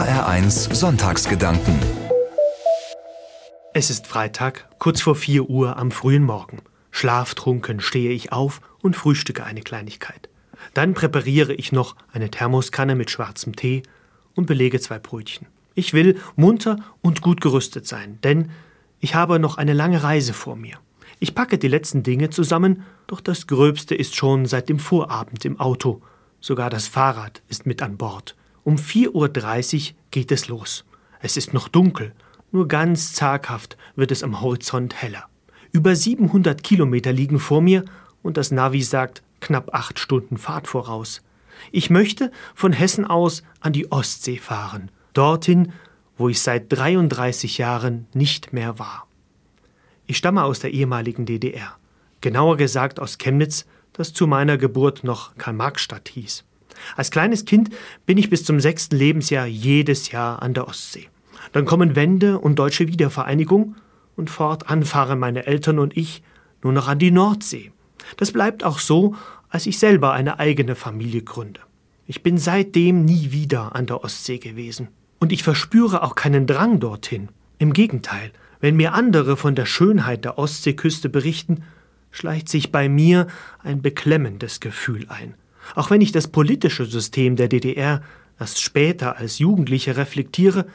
HR1 Sonntagsgedanken. Es ist Freitag, kurz vor 4 Uhr am frühen Morgen. Schlaftrunken stehe ich auf und frühstücke eine Kleinigkeit. Dann präpariere ich noch eine Thermoskanne mit schwarzem Tee und belege zwei Brötchen. Ich will munter und gut gerüstet sein, denn ich habe noch eine lange Reise vor mir. Ich packe die letzten Dinge zusammen, doch das Gröbste ist schon seit dem Vorabend im Auto. Sogar das Fahrrad ist mit an Bord. Um 4.30 Uhr geht es los. Es ist noch dunkel, nur ganz zaghaft wird es am Horizont heller. Über 700 Kilometer liegen vor mir und das Navi sagt knapp acht Stunden Fahrt voraus. Ich möchte von Hessen aus an die Ostsee fahren, dorthin, wo ich seit 33 Jahren nicht mehr war. Ich stamme aus der ehemaligen DDR, genauer gesagt aus Chemnitz, das zu meiner Geburt noch Karl-Marx-Stadt hieß. Als kleines Kind bin ich bis zum sechsten Lebensjahr jedes Jahr an der Ostsee. Dann kommen Wende und deutsche Wiedervereinigung und fortan fahren meine Eltern und ich nur noch an die Nordsee. Das bleibt auch so, als ich selber eine eigene Familie gründe. Ich bin seitdem nie wieder an der Ostsee gewesen. Und ich verspüre auch keinen Drang dorthin. Im Gegenteil, wenn mir andere von der Schönheit der Ostseeküste berichten, schleicht sich bei mir ein beklemmendes Gefühl ein. Auch wenn ich das politische System der DDR erst später als Jugendliche reflektiere,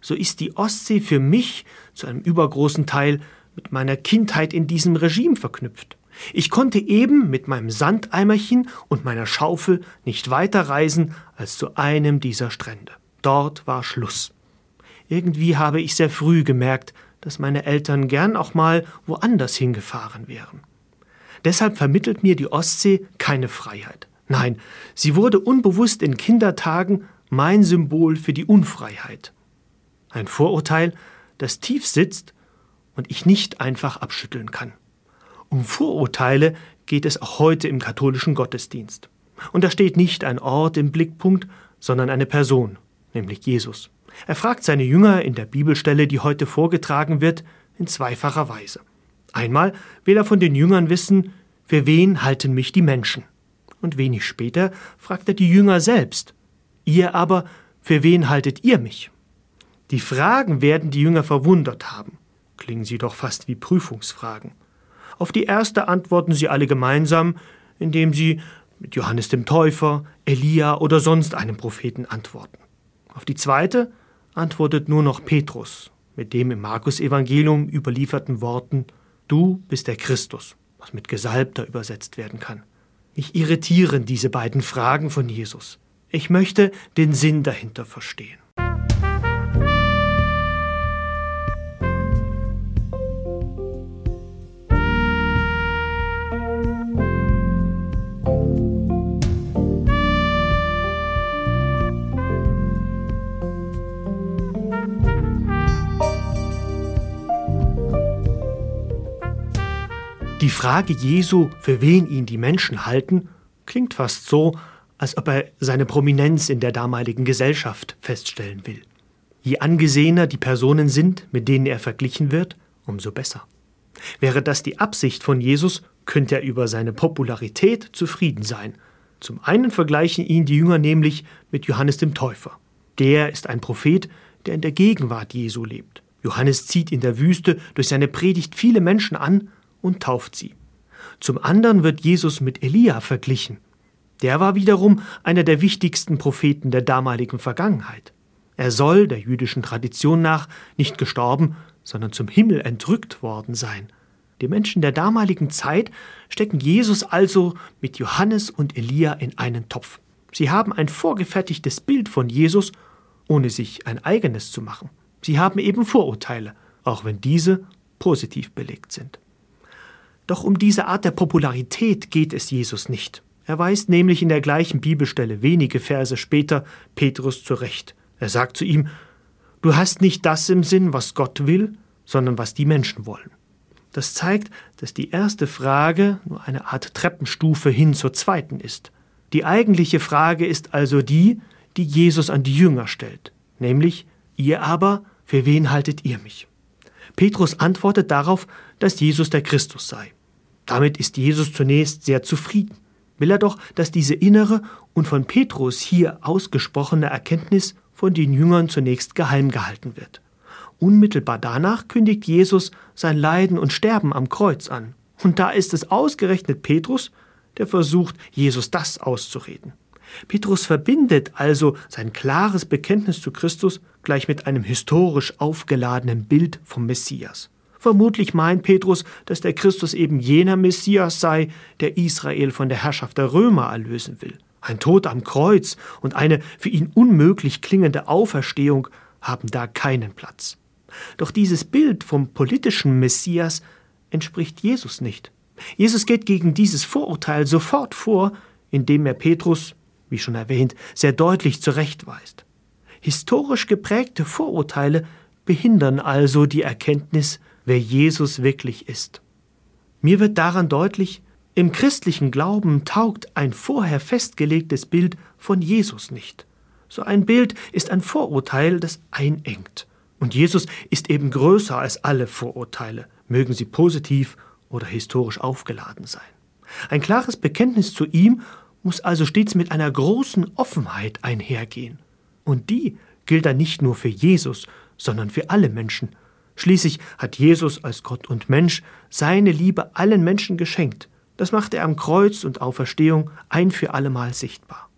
so ist die Ostsee für mich zu einem übergroßen Teil mit meiner Kindheit in diesem Regime verknüpft. Ich konnte eben mit meinem Sandeimerchen und meiner Schaufel nicht weiter reisen als zu einem dieser Strände. Dort war Schluss. Irgendwie habe ich sehr früh gemerkt, dass meine Eltern gern auch mal woanders hingefahren wären. Deshalb vermittelt mir die Ostsee keine Freiheit. Nein, sie wurde unbewusst in Kindertagen mein Symbol für die Unfreiheit. Ein Vorurteil, das tief sitzt und ich nicht einfach abschütteln kann. Um Vorurteile geht es auch heute im katholischen Gottesdienst. Und da steht nicht ein Ort im Blickpunkt, sondern eine Person, nämlich Jesus. Er fragt seine Jünger in der Bibelstelle, die heute vorgetragen wird, in zweifacher Weise. Einmal will er von den Jüngern wissen, für wen halten mich die Menschen? Und wenig später fragt er die Jünger selbst, ihr aber, für wen haltet ihr mich? Die Fragen werden die Jünger verwundert haben. Klingen sie doch fast wie Prüfungsfragen. Auf die erste antworten sie alle gemeinsam, indem sie mit Johannes dem Täufer, Elia oder sonst einem Propheten antworten. Auf die zweite antwortet nur noch Petrus mit dem im Markus-Evangelium überlieferten Worten: Du bist der Christus, was mit Gesalbter übersetzt werden kann. Mich irritieren diese beiden Fragen von Jesus. Ich möchte den Sinn dahinter verstehen. Die Frage Jesu, für wen ihn die Menschen halten, klingt fast so, als ob er seine Prominenz in der damaligen Gesellschaft feststellen will. Je angesehener die Personen sind, mit denen er verglichen wird, umso besser. Wäre das die Absicht von Jesus, könnte er über seine Popularität zufrieden sein. Zum einen vergleichen ihn die Jünger nämlich mit Johannes dem Täufer. Der ist ein Prophet, der in der Gegenwart Jesu lebt. Johannes zieht in der Wüste durch seine Predigt viele Menschen an und tauft sie. Zum anderen wird Jesus mit Elia verglichen. Der war wiederum einer der wichtigsten Propheten der damaligen Vergangenheit. Er soll, der jüdischen Tradition nach, nicht gestorben, sondern zum Himmel entrückt worden sein. Die Menschen der damaligen Zeit stecken Jesus also mit Johannes und Elia in einen Topf. Sie haben ein vorgefertigtes Bild von Jesus, ohne sich ein eigenes zu machen. Sie haben eben Vorurteile, auch wenn diese positiv belegt sind. Doch um diese Art der Popularität geht es Jesus nicht. Er weist nämlich in der gleichen Bibelstelle wenige Verse später Petrus zurecht. Er sagt zu ihm, Du hast nicht das im Sinn, was Gott will, sondern was die Menschen wollen. Das zeigt, dass die erste Frage nur eine Art Treppenstufe hin zur zweiten ist. Die eigentliche Frage ist also die, die Jesus an die Jünger stellt, nämlich, ihr aber, für wen haltet ihr mich? Petrus antwortet darauf, dass Jesus der Christus sei. Damit ist Jesus zunächst sehr zufrieden. will er doch, dass diese innere und von Petrus hier ausgesprochene Erkenntnis von den Jüngern zunächst geheim gehalten wird. Unmittelbar danach kündigt Jesus sein Leiden und Sterben am Kreuz an. Und da ist es ausgerechnet Petrus, der versucht, Jesus das auszureden. Petrus verbindet also sein klares Bekenntnis zu Christus gleich mit einem historisch aufgeladenen Bild vom Messias. Vermutlich meint Petrus, dass der Christus eben jener Messias sei, der Israel von der Herrschaft der Römer erlösen will. Ein Tod am Kreuz und eine für ihn unmöglich klingende Auferstehung haben da keinen Platz. Doch dieses Bild vom politischen Messias entspricht Jesus nicht. Jesus geht gegen dieses Vorurteil sofort vor, indem er Petrus, wie schon erwähnt, sehr deutlich zurechtweist. Historisch geprägte Vorurteile behindern also die Erkenntnis, wer Jesus wirklich ist. Mir wird daran deutlich, im christlichen Glauben taugt ein vorher festgelegtes Bild von Jesus nicht. So ein Bild ist ein Vorurteil, das einengt. Und Jesus ist eben größer als alle Vorurteile, mögen sie positiv oder historisch aufgeladen sein. Ein klares Bekenntnis zu ihm muss also stets mit einer großen Offenheit einhergehen. Und die gilt dann nicht nur für Jesus, sondern für alle Menschen. Schließlich hat Jesus als Gott und Mensch seine Liebe allen Menschen geschenkt. Das macht er am Kreuz und Auferstehung ein für allemal sichtbar.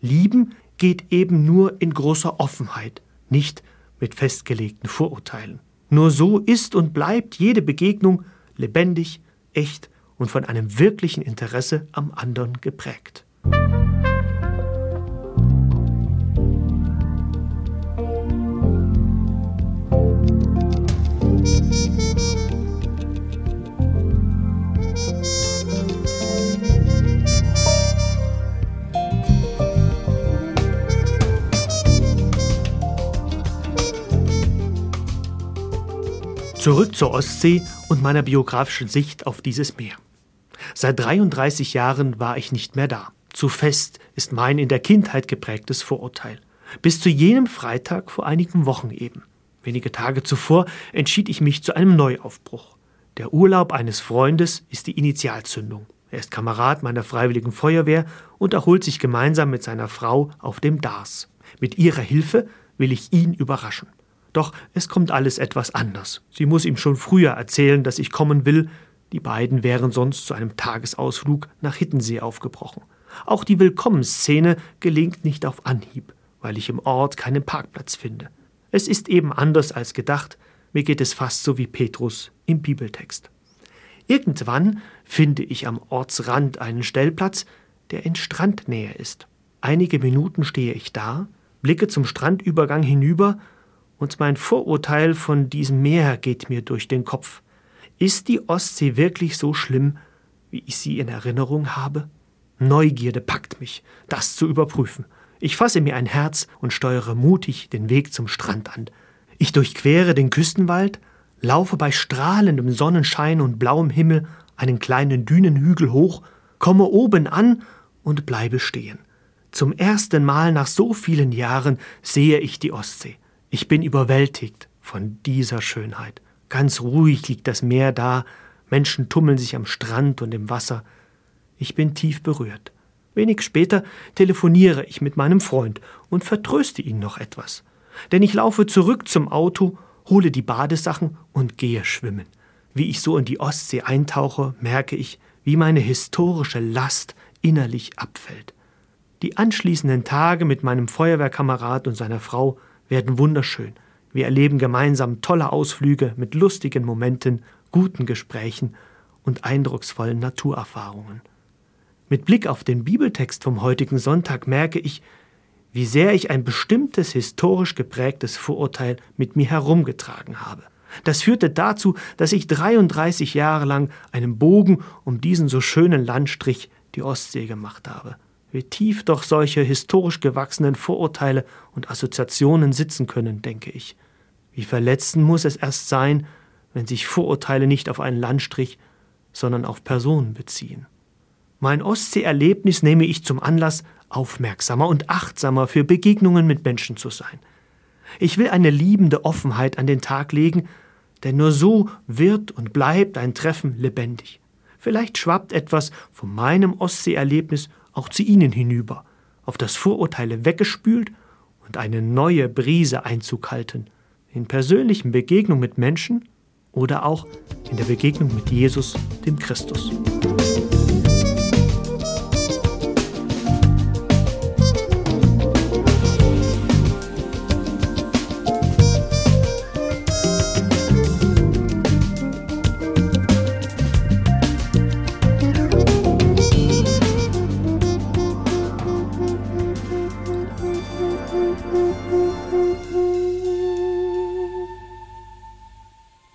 Lieben geht eben nur in großer Offenheit, nicht mit festgelegten Vorurteilen. Nur so ist und bleibt jede Begegnung lebendig, echt und von einem wirklichen Interesse am anderen geprägt. Zurück zur Ostsee und meiner biografischen Sicht auf dieses Meer. Seit 33 Jahren war ich nicht mehr da. Zu fest ist mein in der Kindheit geprägtes Vorurteil. Bis zu jenem Freitag vor einigen Wochen eben. Wenige Tage zuvor entschied ich mich zu einem Neuaufbruch. Der Urlaub eines Freundes ist die Initialzündung. Er ist Kamerad meiner freiwilligen Feuerwehr und erholt sich gemeinsam mit seiner Frau auf dem Dars. Mit ihrer Hilfe will ich ihn überraschen. Doch es kommt alles etwas anders. Sie muss ihm schon früher erzählen, dass ich kommen will. Die beiden wären sonst zu einem Tagesausflug nach Hittensee aufgebrochen. Auch die Willkommensszene gelingt nicht auf Anhieb, weil ich im Ort keinen Parkplatz finde. Es ist eben anders als gedacht, mir geht es fast so wie Petrus im Bibeltext. Irgendwann finde ich am Ortsrand einen Stellplatz, der in Strandnähe ist. Einige Minuten stehe ich da, blicke zum Strandübergang hinüber und mein Vorurteil von diesem Meer geht mir durch den Kopf. Ist die Ostsee wirklich so schlimm, wie ich sie in Erinnerung habe? Neugierde packt mich, das zu überprüfen. Ich fasse mir ein Herz und steuere mutig den Weg zum Strand an. Ich durchquere den Küstenwald, laufe bei strahlendem Sonnenschein und blauem Himmel einen kleinen Dünenhügel hoch, komme oben an und bleibe stehen. Zum ersten Mal nach so vielen Jahren sehe ich die Ostsee. Ich bin überwältigt von dieser Schönheit. Ganz ruhig liegt das Meer da, Menschen tummeln sich am Strand und im Wasser. Ich bin tief berührt. Wenig später telefoniere ich mit meinem Freund und vertröste ihn noch etwas. Denn ich laufe zurück zum Auto, hole die Badesachen und gehe schwimmen. Wie ich so in die Ostsee eintauche, merke ich, wie meine historische Last innerlich abfällt. Die anschließenden Tage mit meinem Feuerwehrkamerad und seiner Frau werden wunderschön. Wir erleben gemeinsam tolle Ausflüge mit lustigen Momenten, guten Gesprächen und eindrucksvollen Naturerfahrungen. Mit Blick auf den Bibeltext vom heutigen Sonntag merke ich, wie sehr ich ein bestimmtes historisch geprägtes Vorurteil mit mir herumgetragen habe. Das führte dazu, dass ich 33 Jahre lang einen Bogen um diesen so schönen Landstrich, die Ostsee, gemacht habe wie tief doch solche historisch gewachsenen Vorurteile und Assoziationen sitzen können, denke ich. Wie verletzend muss es erst sein, wenn sich Vorurteile nicht auf einen Landstrich, sondern auf Personen beziehen. Mein Ostsee-Erlebnis nehme ich zum Anlass, aufmerksamer und achtsamer für Begegnungen mit Menschen zu sein. Ich will eine liebende Offenheit an den Tag legen, denn nur so wird und bleibt ein Treffen lebendig. Vielleicht schwappt etwas von meinem Ostseeerlebnis auch zu Ihnen hinüber, auf das Vorurteile weggespült und eine neue Brise Einzug halten, in persönlichen Begegnungen mit Menschen oder auch in der Begegnung mit Jesus, dem Christus.